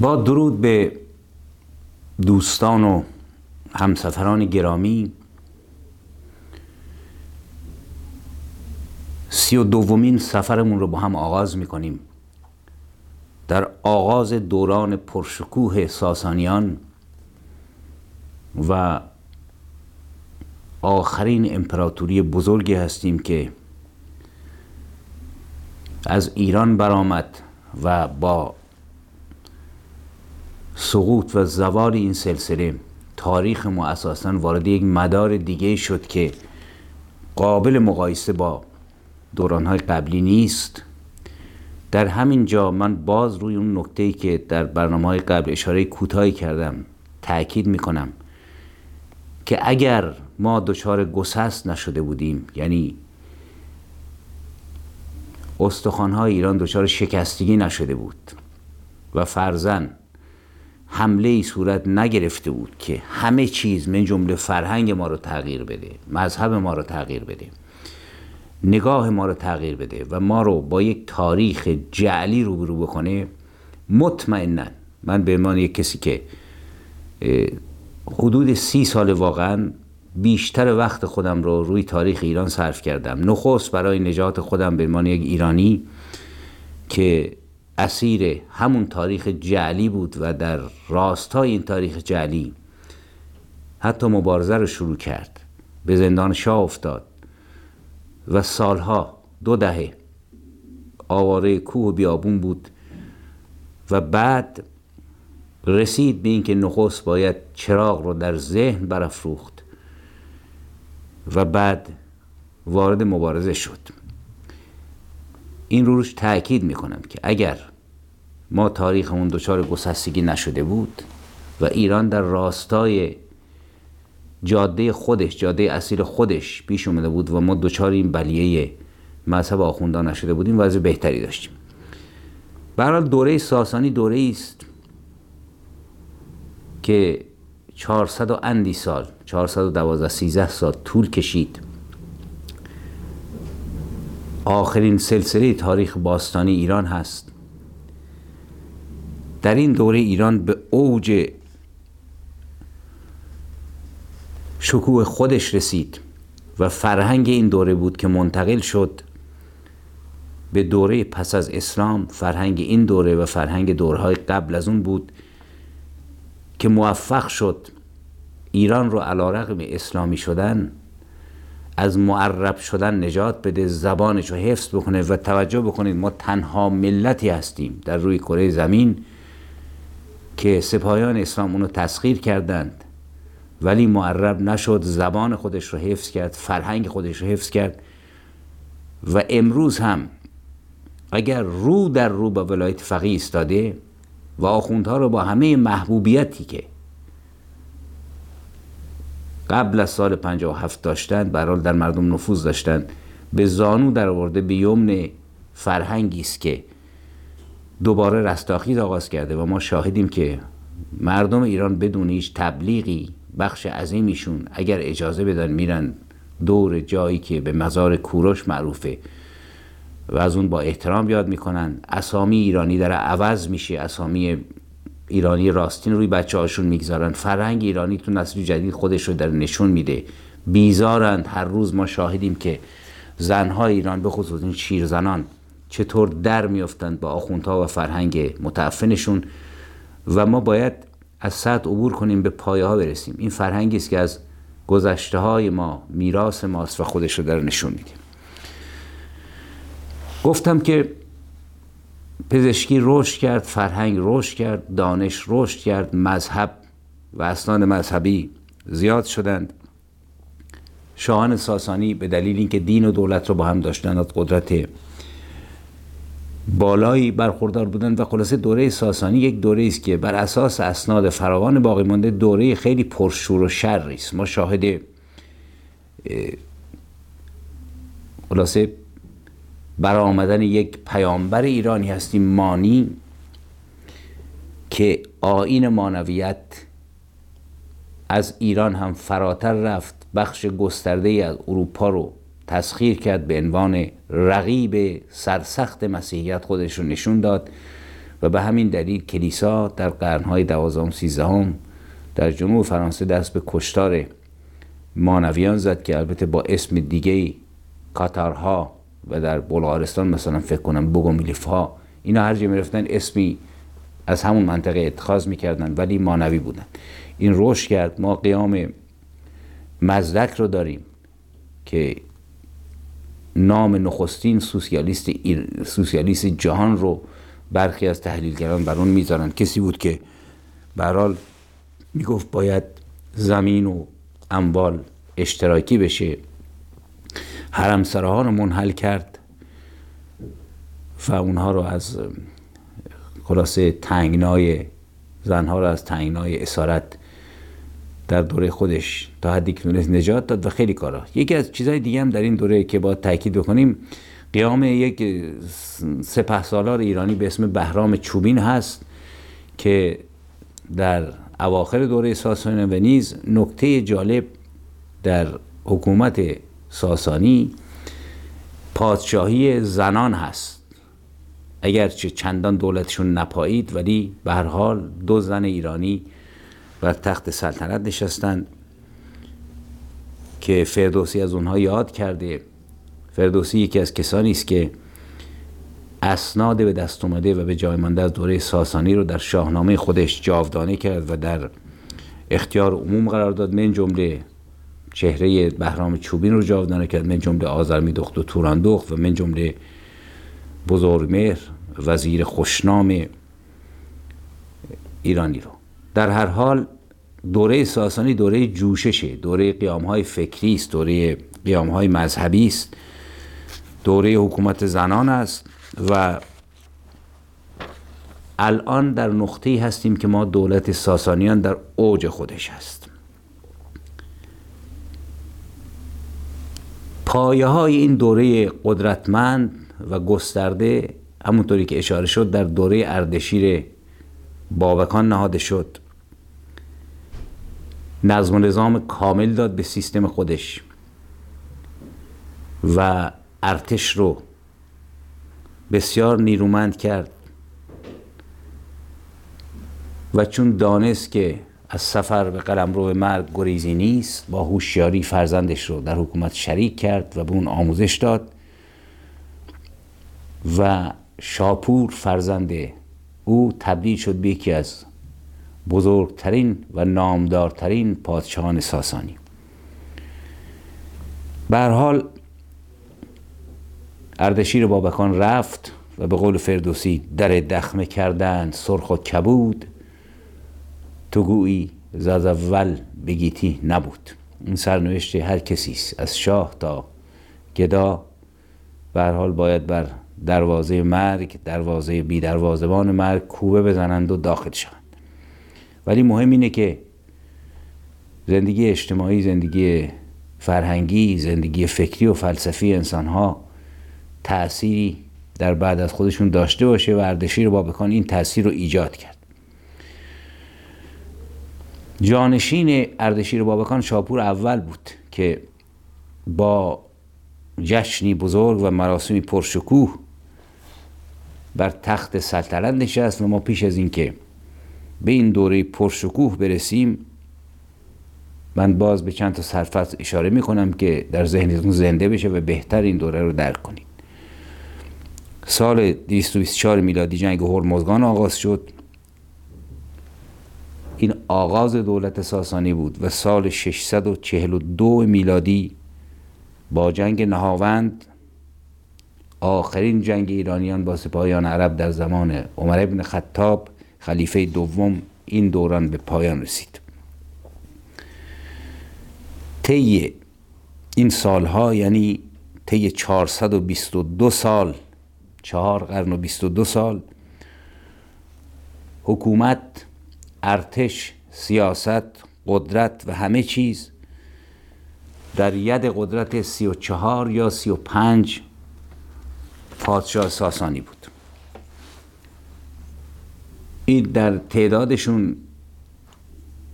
با درود به دوستان و همسفران گرامی. سی و دومین سفرمون رو با هم آغاز می‌کنیم. در آغاز دوران پرشکوه ساسانیان و آخرین امپراتوری بزرگی هستیم که از ایران برآمد و با سقوط و زوال این سلسله. تاریخ ما اساسا وارد یک مدار دیگه شد که قابل مقایسه با دورانهای قبلی نیست. در همین جا من باز روی اون نکته که در برنامه های قبل اشاره کوتاهی کردم تاکید می‌کنم که اگر ما دچار گسست نشده بودیم یعنی استخوانهای ایران دچار شکستگی نشده بود و فرزن حمله ای صورت نگرفته بود که همه چیز من جمله فرهنگ ما رو تغییر بده مذهب ما رو تغییر بده نگاه ما رو تغییر بده و ما رو با یک تاریخ جعلی روبرو بکنه مطمئنا من به عنوان یک کسی که حدود سی سال واقعا بیشتر وقت خودم رو روی تاریخ ایران صرف کردم. نخست برای نجات خودم به عنوان یک ایرانی که اسیر همون تاریخ جعلی بود و در راستای این تاریخ جعلی حتی مبارزه رو شروع کرد به زندان شاه افتاد و سالها دو دهه آواره کوه و بیابون بود و بعد رسید به اینکه نخست باید چراغ رو در ذهن برافروخت و بعد وارد مبارزه شد. این رو روش تاکید می‌کنم که اگر ما تاریخمون دچار گسستگی نشده بود و ایران در راستای جاده خودش جاده اصیل خودش پیش اومده بود و ما دچار این بلیه مذهب آخوندان نشده بودیم وضع بهتری داشتیم. برحال دوره ساسانی دوره است که 400 و اندی سال 412 13 سال طول کشید. آخرین سلسله تاریخ باستانی ایران هست. در این دوره ایران به اوج شکوه خودش رسید و فرهنگ این دوره بود که منتقل شد به دوره پس از اسلام فرهنگ این دوره و فرهنگ دورهای قبل از اون بود که موفق شد ایران رو علا رقم اسلامی شدن از معرب شدن نجات بده زبانش رو حفظ بکنه و توجه بکنید ما تنها ملتی هستیم در روی کره زمین. که سپاهیان اسلام اونو تسخیر کردند. ولی معرب نشد زبان خودش رو حفظ کرد فرهنگ خودش رو حفظ کرد. و امروز هم اگر رو در رو با ولایت فقیه ایستاده و آخوندها رو با همه محبوبیتی که قبل از سال 57 داشتند برحال در مردم نفوذ داشتند به زانو در آورده به یمن فرهنگی است که دوباره رستاخیز آغاز کرده و ما شاهدیم که مردم ایران بدون هیچ تبلیغی بخش عظیمیشون اگر اجازه بدن میرن دور جایی که به مزار کوروش معروفه و از اون با احترام یاد می‌کنن. اسامی ایرانی در عوض میشه اسامی ایرانی راستین روی بچه هاشون می‌گذارن. فرهنگ ایرانی تو نسل جدید خودش رو در نشون میده. بیزارند هر روز ما شاهدیم که زنهای ایران به خصوص این شیرزنان چطور در میافتند با آخوندها و فرهنگ متعفنشون و ما باید از سطح عبور کنیم به پایه ها برسیم. این فرهنگی است که از گذشته های ما میراث ماست و خودش رو در نشون میده. گفتم که پزشکی رشد کرد فرهنگ رشد کرد دانش رشد کرد مذهب و اسناد مذهبی زیاد شدند. شاهان ساسانی به دلیل اینکه دین و دولت رو با هم داشتن از قدرت بالایی برخوردار بودند و خلاصه دوره ساسانی یک دوره است که بر اساس اسناد فراوان باقی مانده دوره خیلی پرشور و شری است. ما شاهد خلاصه برآمدن یک پیامبر ایرانی هستیم مانی که آین مانویت از ایران هم فراتر رفت. بخش گسترده از اروپا رو تسخیر کرد به عنوان رقیب سرسخت مسیحیت خودش رو نشون داد و به همین دلیل کلیسا در قرنهای دوازدهم سیزدهم در جنوب فرانسه دست به کشتار مانویان زد که البته با اسم دیگه کاتارها و در بلغارستان مثلا فکر کنم بوگومیلیف ها اینا هر جا می‌رفتن اسمی از همون منطقه اتخاذ می‌کردن ولی مانوی بودن. این رشد کرد. ما قیام مزدک رو داریم که نام نخستین سوسیالیست, سوسیالیست جهان رو برخی از تحلیلگران بر اون می‌ذارن. کسی بود که برحال می‌گفت باید زمین و اموال اشتراکی بشه. حرم ها رو منحل کرد و اونها رو از خلاصه تنگنای زنها رو از تنگنای اسارت در دوره خودش تا حدی که نجات داد و خیلی کارا. یکی از چیزهای دیگه هم در این دوره که با تاکید بکنیم قیام یک سپه سالار ایرانی به اسم بهرام چوبین هست که در اواخر دوره ساسانی و نیز نکته جالب در حکومت ساسانی پادشاهی زنان هست. اگرچه چندان دولتشون نپایید ولی به هر حال دو زن ایرانی بر تخت سلطنت نشستند که فردوسی از اونها یاد کرده. فردوسی یکی از کسانی است که اسناد به دست اومده و به جای مانده از دوره ساسانی رو در شاهنامه خودش جاودانه کرد و در اختیار عموم قرار داد. من جمله چهره بهرام چوبین رو جاودانه کرد من جمله آزرمیدخت و توراندخت و من جمله بزرگمهر وزیر خوشنام ایرانی رو. در هر حال دوره ساسانی دوره جوششه دوره قیام های فکری است دوره قیام های مذهبی است دوره حکومت زنان است و الان در نقطه هستیم که ما دولت ساسانیان در اوج خودش هست. پایه های این دوره قدرتمند و گسترده همونطوری که اشاره شد در دوره اردشیر بابکان نهاده شد. نظم و نظام کامل داد به سیستم خودش و ارتش رو بسیار نیرومند کرد و چون دانست که از سفر به قلم رو به مرگ گریزی نیست با هوشیاری فرزندش رو در حکومت شریک کرد و به اون آموزش داد و شاپور فرزند او تبدیل شد به یکی از بزرگترین و نامدارترین پادشاهان ساسانی. به حال اردشیر بابکان رفت و به قول فردوسی در دخمه کردن سرخ و کبود. تو گویی ز اول بگیتی نبود. این سرنوشت هر کسی است از شاه تا گدا. به حال باید بر دروازه مرگ دروازه بی دروازبان مرگ کوبه بزنند و داخل شوند. ولی مهم اینه که زندگی اجتماعی زندگی فرهنگی زندگی فکری و فلسفی انسان ها تأثیری در بعد از خودشون داشته باشه و اردشیر بابکان این تأثیر رو ایجاد کرد. جانشین اردشیر بابکان شاپور اول بود که با جشنی بزرگ و مراسمی پرشکوه بر تخت سلطنت نشست و ما پیش از اینکه به این دوره پرشکوه برسیم من باز به چند تا سرفصل اشاره می کنم که در ذهنتون زنده بشه و بهتر این دوره رو درک کنید. سال 224 میلادی جنگ هرمزگان آغاز شد. این آغاز دولت ساسانی بود و سال 642 میلادی با جنگ نهاوند آخرین جنگ ایرانیان با سپاهیان عرب در زمان عمر ابن خطاب خلیفه دوم این دوران به پایان رسید. طی این سالها یعنی طی 422 سال چهار قرن و 22 سال حکومت ارتش سیاست قدرت و همه چیز در ید قدرت سی و چهار یا سی و پنج پادشاه ساسانی بود. این در تعدادشون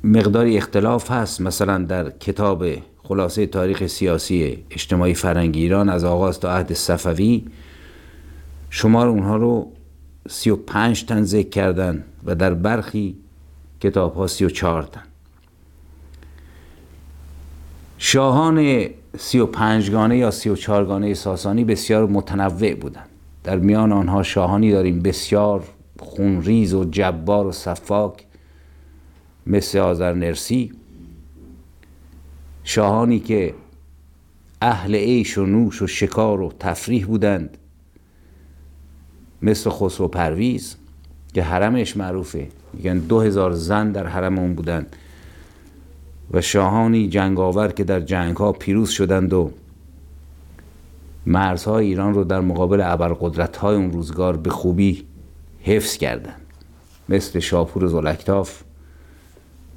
مقداری اختلاف هست. مثلا در کتاب خلاصه تاریخ سیاسی اجتماعی فرنگی ایران از آغاز تا عهد صفوی شمار اونها رو سی و پنج تن ذکر کردن و در برخی کتاب ها سی و چهار تن. شاهان سی و پنجگانه یا سی و چهارگانه ساسانی بسیار متنوع بودند. در میان آنها شاهانی داریم بسیار خونریز و جبار و صفاک مثل آذرنرسی. شاهانی که اهل عیش و نوش و شکار و تفریح بودند. مثل خسرو پرویز که حرمش معروفه. میگن دو هزار زن در حرم اون بودند. و شاهانی جنگاور که در جنگ ها پیروز شدند و مرزهای ایران رو در مقابل ابرقدرت های اون روزگار به خوبی حفظ کردند. مثل شاپور زلکتاف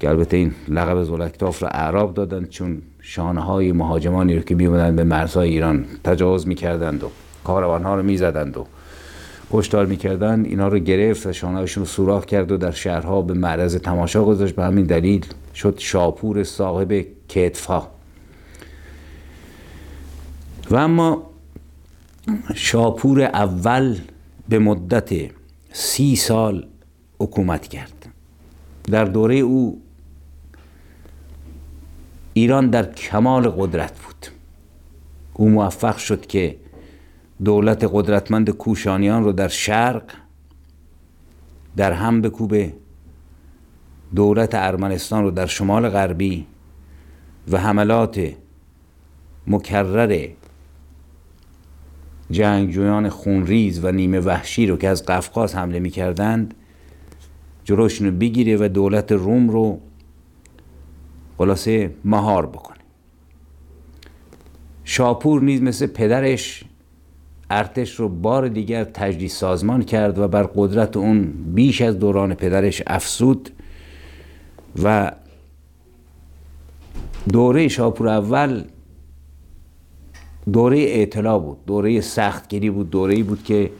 که البته این لقب زلکتاف را اعراب دادند چون شانه های مهاجمانی رو که میبودند به مرزهای ایران تجاوز می‌کردند و کاروان ها رو می‌زدند و کشتار می‌کردند اینا رو گرفت و شانهاشون رو سوراخ کرد و در شهرها به معرض تماشا گذاشت. به همین دلیل شد شاپور صاحب کتفا و اما شاپور اول به مدت سی سال حکومت کرد. در دوره او ایران در کمال قدرت بود. او موفق شد که دولت قدرتمند کوشانیان رو در شرق در هم بکوبه. دولت ارمنستان رو در شمال غربی و حملات مکرر جنگجویان خونریز و نیمه وحشی رو که از قفقاز حمله می کردند جلوشون رو بگیره و دولت روم رو خلاصه مهار بکنه. شاپور نیز مثل پدرش ارتش رو بار دیگر تجدید سازمان کرد و بر قدرت اون بیش از دوران پدرش افسود و دوره شاپور اول دوره اعتلا بود دوره سختگیری بود دوره بود که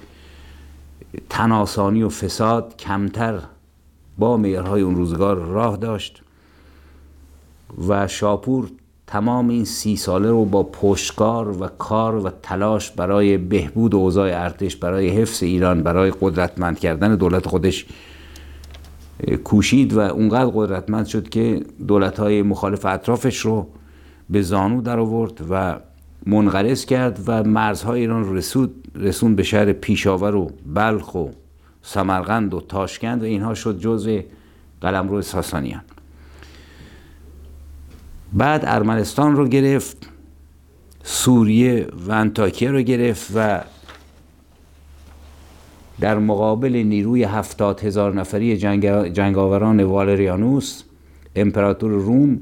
تناسانی و فساد کمتر با میارهای اون روزگار راه داشت و شاپور تمام این سی ساله رو با پشتکار و کار و تلاش برای بهبود اوضاع ارتش برای حفظ ایران برای قدرتمند کردن دولت خودش کوشید و اونقدر قدرتمند شد که دولت های مخالف اطرافش رو به زانو در آورد و منقرض کرد و مرزهای ایران رسود رسون به شهر پیشاور و بلخ و سمرقند و تاشکند و اینها شد جزء قلمرو ساسانیان. بعد ارمنستان رو گرفت سوریه و انتاکیه رو گرفت و در مقابل نیروی هفتاد هزار نفری جنگ جنگاوران والریانوس امپراتور روم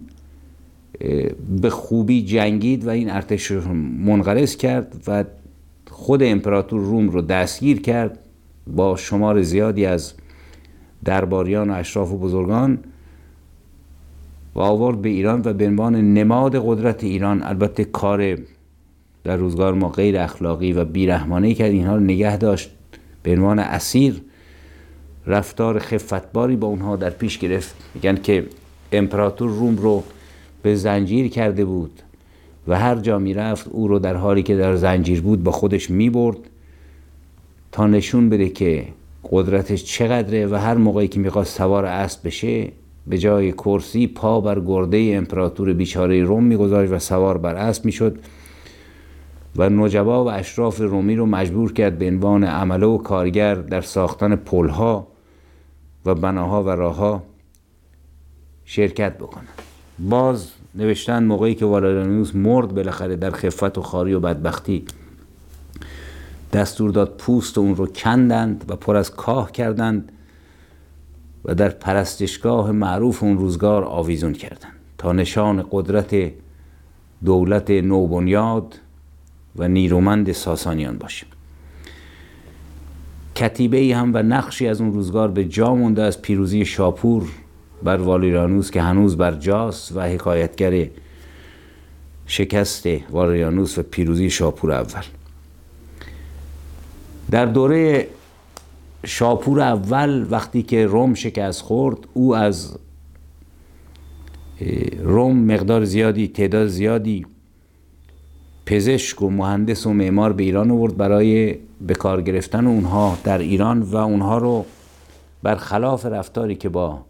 به خوبی جنگید و این ارتش رو منقرض کرد و خود امپراتور روم رو دستگیر کرد با شمار زیادی از درباریان و اشراف و بزرگان. و آورد به ایران و به عنوان نماد قدرت ایران البته کار در روزگار ما غیر اخلاقی و بیرحمانه کرد اینها رو نگه داشت. به عنوان اسیر رفتار خفتباری با اونها در پیش گرفت. میگن که امپراتور روم رو به زنجیر کرده بود و هر جا می‌رفت او رو در حالی که در زنجیر بود با خودش می‌برد تا نشون بده که قدرتش چقدره و هر موقعی که می‌خواست سوار اسب بشه به جای کرسی پا بر گرده امپراتور بیچاره روم میگذاشت و سوار بر اسب می‌شد و نجبا و اشراف رومی رو مجبور کرد به عنوان عمله و کارگر در ساختن پلها و بناها و راهها شرکت بکنند. باز نوشتن موقعی که والرانیوس مرد بالاخره در خفت و خاری و بدبختی دستور داد پوست اون رو کندند و پر از کاه کردند و در پرستشگاه معروف اون روزگار آویزون کردند تا نشان قدرت دولت نوبنیاد و نیرومند ساسانیان باشه کتیبه هم و نقشی از اون روزگار به جا مونده از پیروزی شاپور بر والیرانوس که هنوز بر جاست و حکایتگر شکست والیرانوس و پیروزی شاپور اول. در دوره شاپور اول وقتی که روم شکست خورد او از روم مقدار زیادی تعداد زیادی پزشک و مهندس و معمار به ایران آورد برای به کار گرفتن اونها در ایران و اونها رو برخلاف رفتاری که با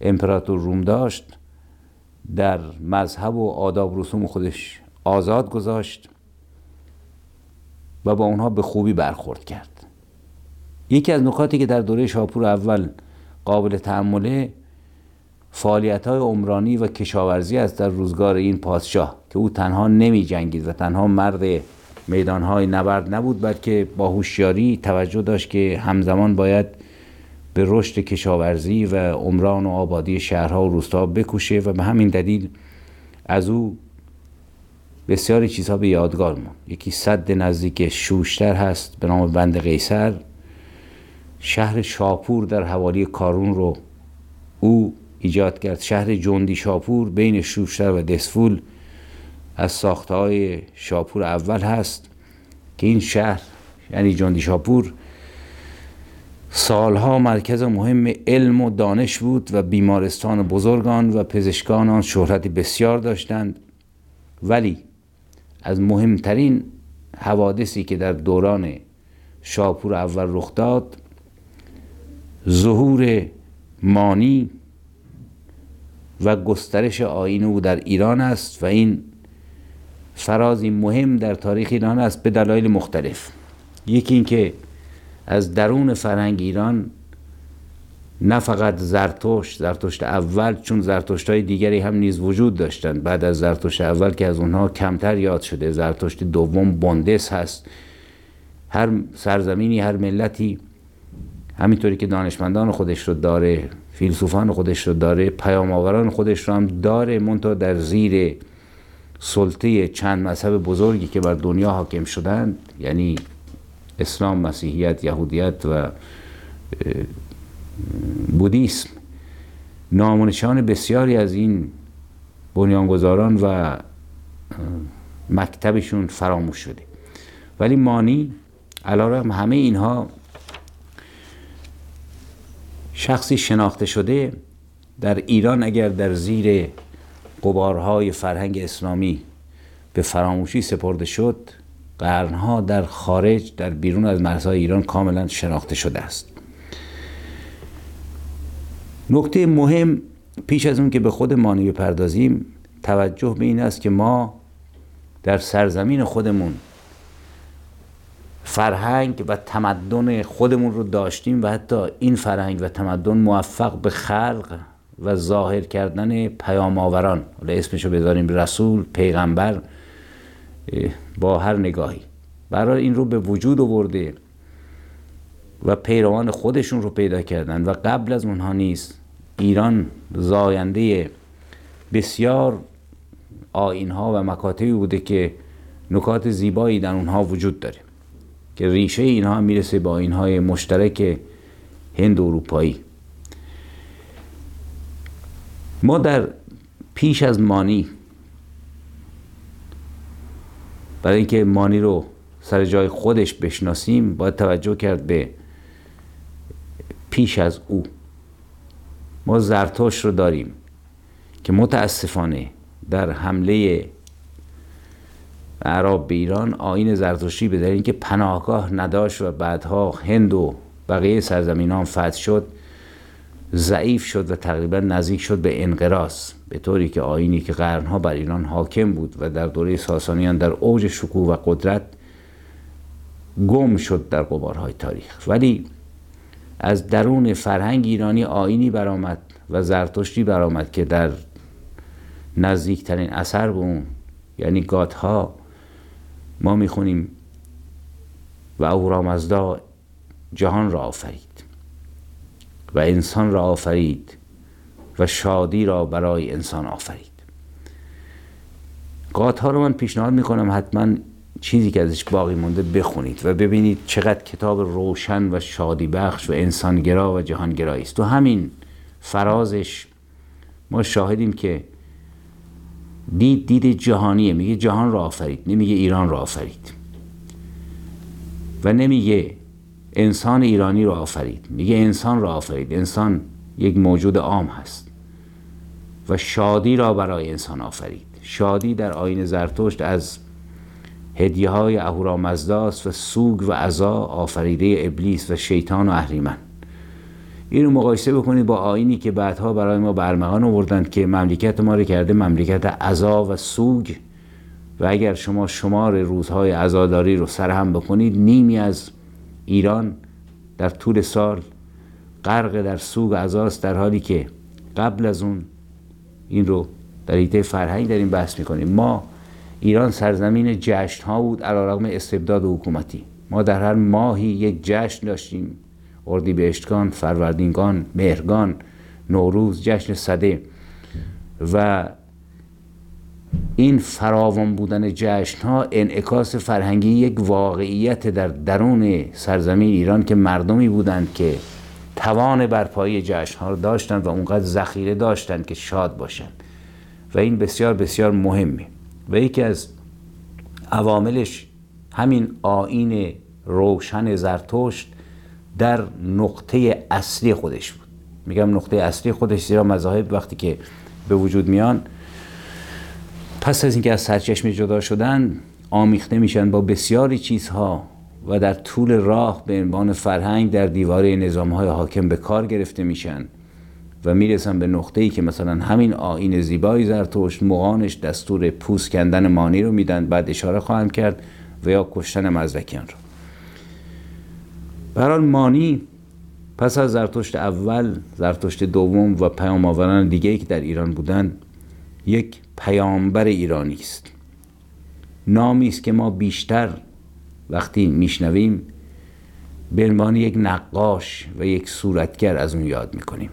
امپراتور روم داشت در مذهب و آداب رسوم خودش آزاد گذاشت و با اونها به خوبی برخورد کرد. یکی از نکاتی که در دوره شاپور اول قابل تحمله فعالیت های عمرانی و کشاورزی است در روزگار این پادشاه که او تنها نمی جنگید و تنها مرد میدان های نبرد نبود بلکه با هوشیاری توجه داشت که همزمان باید به رشد کشاورزی و عمران و آبادی شهرها و روستاها بکوشه و به همین دلیل از او بسیاری چیزها به یادگار مون یکی صد نزدیک شوشتر هست به نام بند قیصر. شهر شاپور در حوالی کارون رو او ایجاد کرد. شهر جندی شاپور بین شوشتر و دسفول از ساخته های شاپور اول هست که این شهر یعنی جندی شاپور سالها مرکز مهم علم و دانش بود و بیمارستان بزرگان و پزشکان آن شهرت بسیار داشتند. ولی از مهمترین حوادثی که در دوران شاپور اول رخ داد ظهور مانی و گسترش آین او در ایران است و این فرازی مهم در تاریخ ایران است به دلایل مختلف. یکی اینکه از درون فرهنگ ایران نه فقط زرتشت زرتشت اول چون زرتشت های دیگری هم نیز وجود داشتند. بعد از زرتشت اول که از اونها کمتر یاد شده. زرتشت دوم بندس هست. هر سرزمینی هر ملتی همینطوری که دانشمندان خودش رو داره فیلسوفان خودش رو داره پیام آوران خودش رو هم داره منتها در زیر سلطه چند مذهب بزرگی که بر دنیا حاکم شدند یعنی اسلام مسیحیت یهودیت و بودیسم. نامونشان بسیاری از این بنیانگذاران و مکتبشون فراموش شده. ولی مانی علیرغم همه اینها شخصی شناخته شده در ایران اگر در زیر قبارهای فرهنگ اسلامی به فراموشی سپرده شد قرنها در خارج در بیرون از مرزهای ایران کاملا شناخته شده است. نکته مهم پیش از اون که به خود مانی بپردازیم توجه به این است که ما در سرزمین خودمون فرهنگ و تمدن خودمون رو داشتیم و حتی این فرهنگ و تمدن موفق به خلق و ظاهر کردن پیام آوران. حالا اسمشو بذاریم رسول پیغمبر با هر نگاهی. برای این رو به وجود آورده و پیروان خودشون رو پیدا کردن و قبل از اونها نیست. ایران زاینده بسیار آینها و مکاتبی بوده که نکات زیبایی در اونها وجود داره. که ریشه اینها می‌رسه با اینهای مشترک هند اروپایی. ما در پیش از مانی برای اینکه مانی رو سر جای خودش بشناسیم باید توجه کرد به پیش از او. ما زرتوش رو داریم که متاسفانه در حمله عرب به ایران آین زرتشتی به اینکه پناهگاه نداشت و بعدها هند و بقیه سرزمین هم فتح شد ضعیف شد و تقریبا نزدیک شد به انقراض به طوری که آینی که قرنها بر ایران حاکم بود و در دوره ساسانیان در اوج شکوه و قدرت گم شد در قبارهای تاریخ. ولی از درون فرهنگ ایرانی آینی برآمد و زرتشتی برآمد که در نزدیکترین اثر به اون یعنی گاتها ما می‌خونیم و اورامزدا جهان را آفرید و انسان را آفرید و شادی را برای انسان آفرید. قاطها رو من پیشنهاد می‌کنم حتما چیزی که ازش باقی مونده بخونید و ببینید چقدر کتاب روشن و شادی بخش و انسانگرا و جهانگرایی است. تو همین فرازش ما شاهدیم که دید دید جهانیه. میگه جهان را آفرید نمیگه ایران را آفرید. و نمیگه انسان ایرانی را آفرید میگه انسان را آفرید. انسان یک موجود عام هست و شادی را برای انسان آفرید. شادی در آین زرتشت از هدیه های اهورامزداست و سوگ و عذا آفریده ابلیس و شیطان و اهریمن. این رو مقایسه بکنید با آینی که بعدها برای ما برمغان آوردند که مملکت ما رو کرده مملکت عذا و سوگ. و اگر شما شمار روزهای عزاداری رو سرهم بکنید نیمی از ایران در طول سال غرق در سوگ عزاست در حالی که قبل از اون این رو در ایده فرهنگ داریم بحث می‌کنیم. ما ایران سرزمین جشن ها بود علیرغم استبداد حکومتی. ما در هر ماهی یک جشن داشتیم. اردیبهشتگان فروردینگان مهرگان نوروز جشن صده و این فراوان بودن جشن ها انعکاس فرهنگی یک واقعیت در درون سرزمین ایران که مردمی بودند که توان برپایی جشن ها رو داشتند و اونقدر ذخیره داشتند که شاد باشند. و این بسیار بسیار مهمه. و یکی از عواملش همین آین روشن زرتشت در نقطه اصلی خودش بود. میگم نقطه اصلی خودش زیرا مذاهب وقتی که به وجود میان پس از اینکه از سرچشمه جدا شدن آمیخته میشن با بسیاری چیزها و در طول راه به عنوان فرهنگ در دیواره نظام های حاکم به کار گرفته میشن و می‌رسن به نقطه ای که مثلا همین آین زیبای زرتشت مغانش دستور پوست کندن مانی رو میدن بعد اشاره خواهند کرد و یا کشتن مزدکیان رو. بران مانی پس از زرتشت اول زرتشت دوم و پیام آوران دیگه که در ایران بودن یک پیامبر ایرانی است. نامی است که ما بیشتر وقتی میشنویم به عنوان یک نقاش و یک صورتگر از اون یاد می‌کنیم.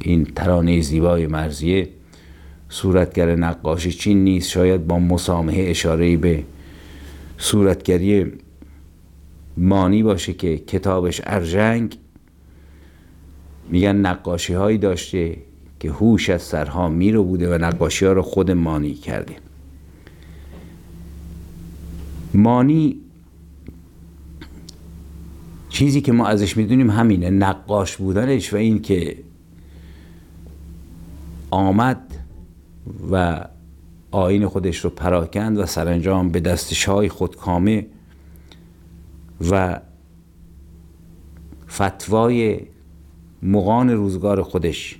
این ترانه زیبای مرزیه صورتگر نقاش چین نیست شاید با مسامحه اشاره به صورتگری مانی باشه که کتابش ارژنگ. میگن نقاشی هایی داشته که هوش از سرها میرو بوده و نقاشی ها رو خود مانی کرده. مانی چیزی که ما ازش می‌دونیم همینه نقاش بودنش و این که آمد و آین خودش رو پراکند و سرانجام به دست شای خود کامه و فتوای مغان روزگار خودش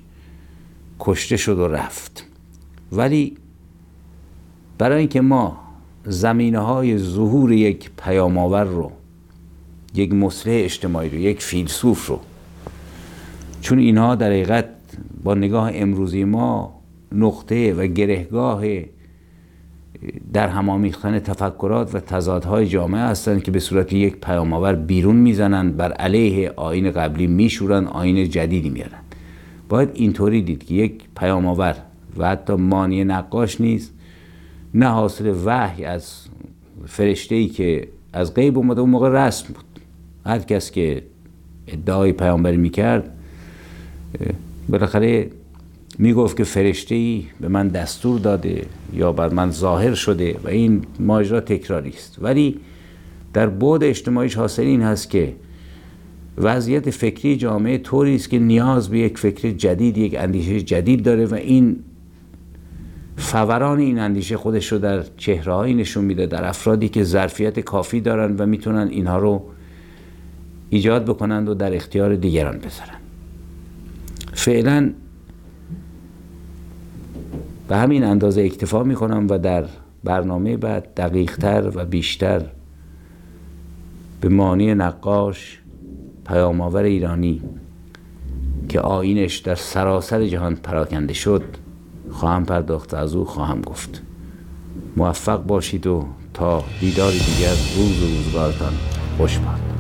کشته شد و رفت. ولی برای اینکه ما زمینه های ظهور یک پیامآور رو یک مصلح اجتماعی رو یک فیلسوف رو چون اینها در حقیقت با نگاه امروزی ما نقطه و گرهگاه در همامیختن تفکرات و تضادهای جامعه هستند که به صورت یک پیامآور بیرون می‌زنند بر علیه آین قبلی میشورن آین جدیدی میارن باید اینطوری دید که یک پیامآور و حتی مانی نقاش نیست نه حاصل وحی از فرشته ای که از غیب اومده اون موقع رسم بود. هر کس که ادعای پیامبری می‌کرد بالاخره می‌گفت که فرشته ای به من دستور داده یا بر من ظاهر شده و این ماجرا تکراری است. ولی در بود اجتماعیش حاصل این هست که وضعیت فکری جامعه طوری است که نیاز به یک فکر جدید یک اندیشه جدید داره و این فوران این اندیشه خودش رو در چهرههایی نشون میده در افرادی که ظرفیت کافی دارن و می‌تونن اینها رو ایجاد بکنند و در اختیار دیگران بذارن. فعلا به همین اندازه اکتفا می‌کنم و در برنامه بعد دقیقتر و بیشتر به مانی نقاش پیامآور ایرانی که آینش در سراسر جهان پراکنده شد خواهم پرداخت از او خواهم گفت. موفق باشید و تا دیدار دیگر روز و روزگارتان خوش باد.